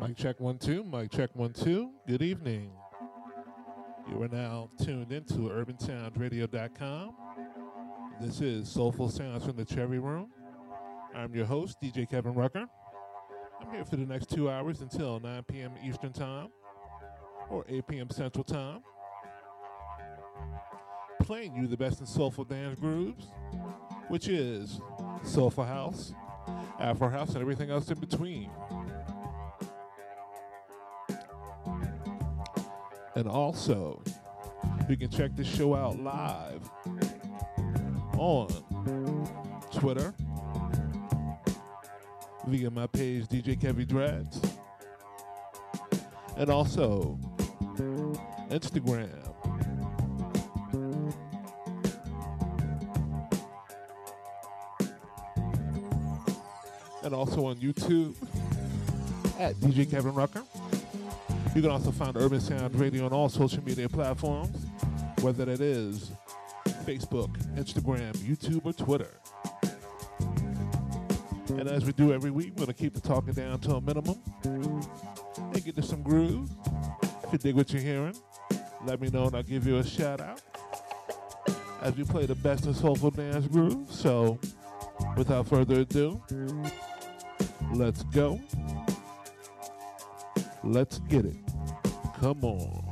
Mic check one two. Mic check one two. Good evening. You are now tuned into UrbanSoundzRadio.com. This is Soulful Sounds from the Cherry Room. I'm your host, DJ Kevin Rucker. I'm here for the next two hours until 9 p.m. Eastern Time or 8 p.m. Central Time. Playing you the best in soulful dance grooves, which is Soulful House, Afro House, and everything else in between. And also, you can check the show out live on Twitter via my page DJ Kevy Dreads and also Instagram. And also on YouTube at DJ Kevin Rucker. You can also find Urban Sound Radio on all social media platforms, whether that is Facebook, Instagram, YouTube, or Twitter. And as we do every week, we're going to keep the talking down to a minimum and get to some groove. If you dig what you're hearing, let me know and I'll give you a shout out as we play the best of soulful dance groove. So, without further ado, let's go. Let's get it. Come on.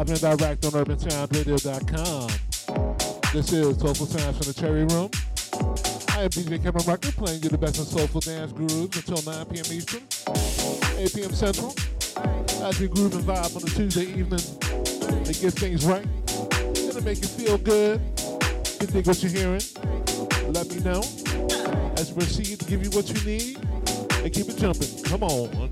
Live and direct on UrbanSoundRadio.com. This is Soulful Sounds from the Cherry Room. I am DJ Kevin Rucker playing you the best of soulful dance grooves until 9 p.m. Eastern, 8 p.m. Central. As we groove and vibe on a Tuesday evening to get things right, gonna make you feel good. You dig what you're hearing? Let me know. As we proceed to give you what you need and keep it jumping. Come on.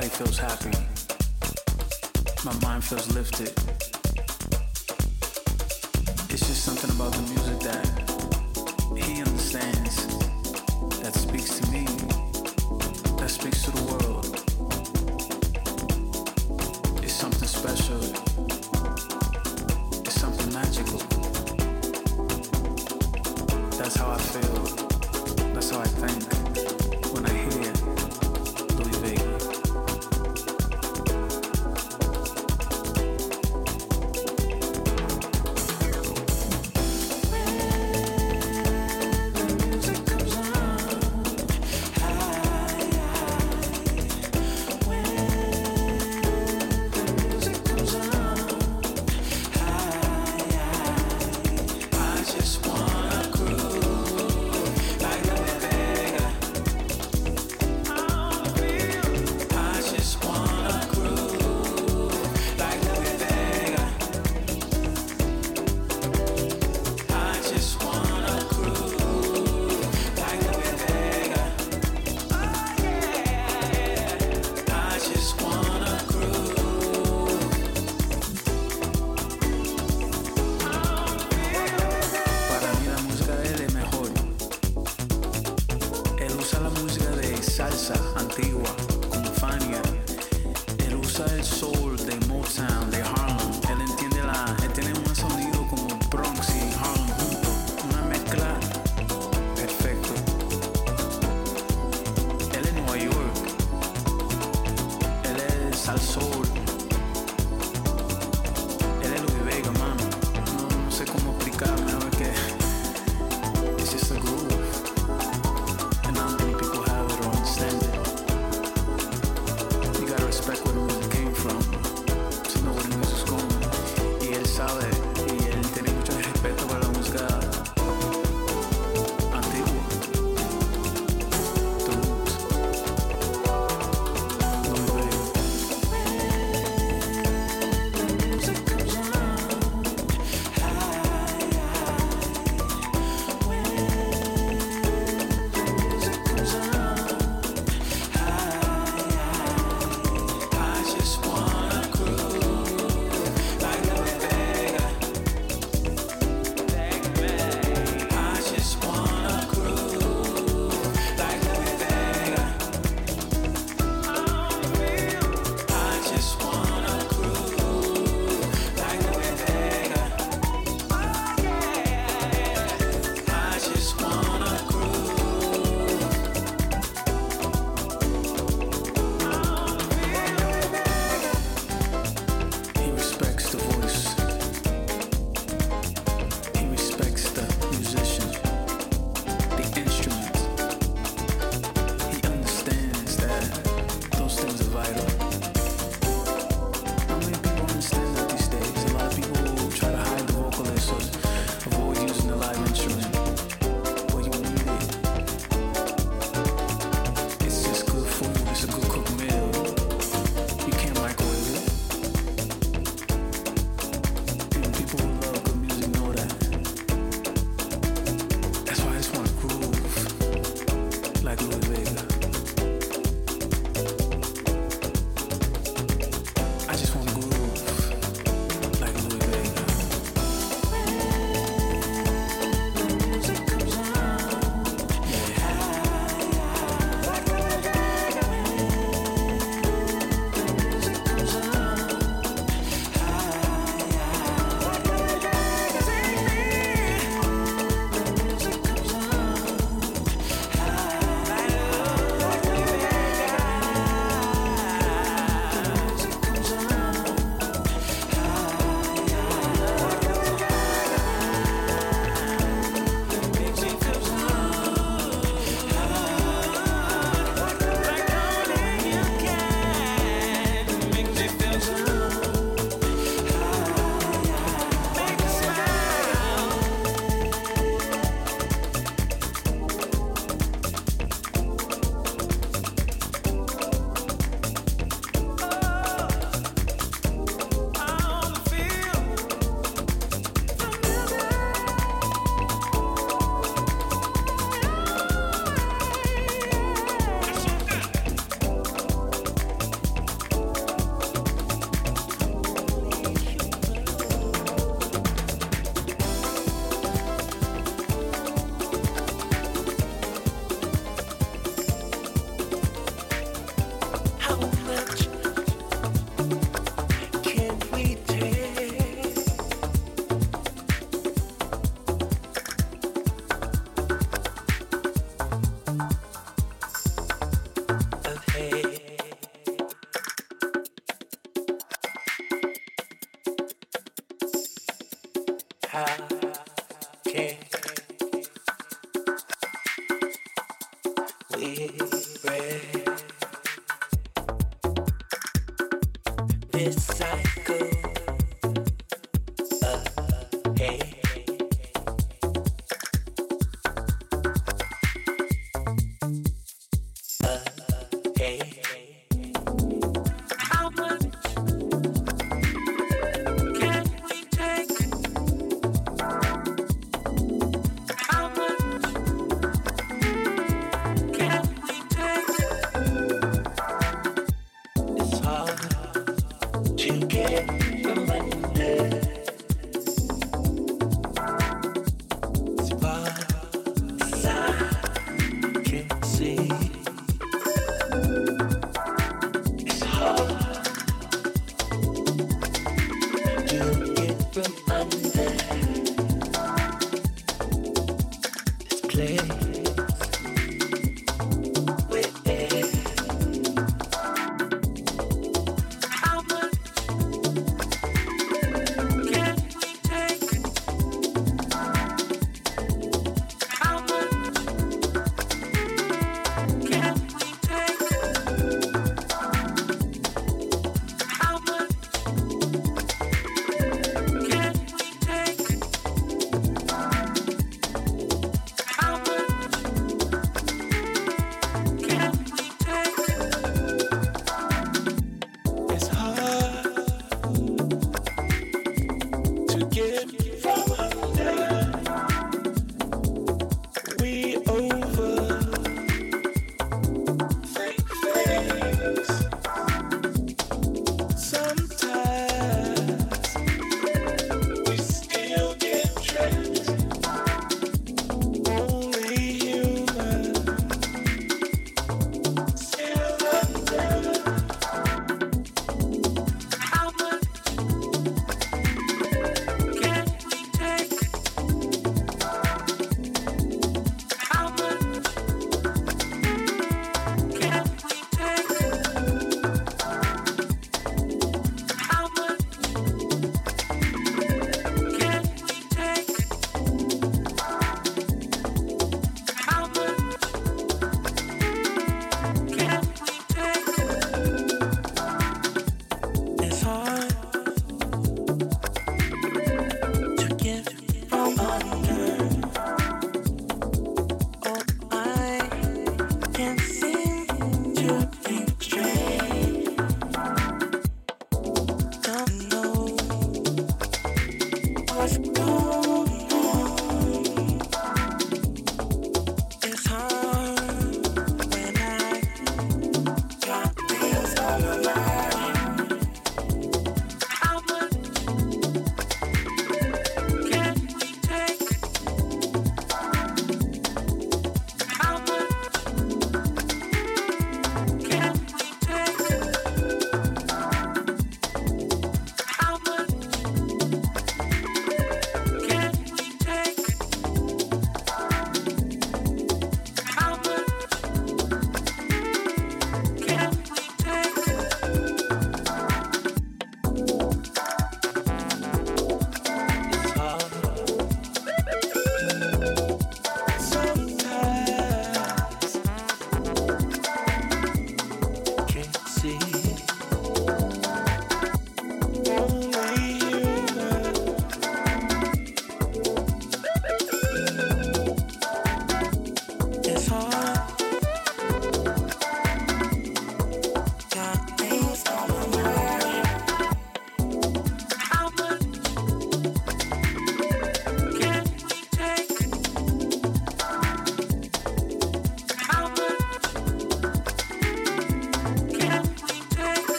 body feels happy. My mind feels lifted. It's just something about the music that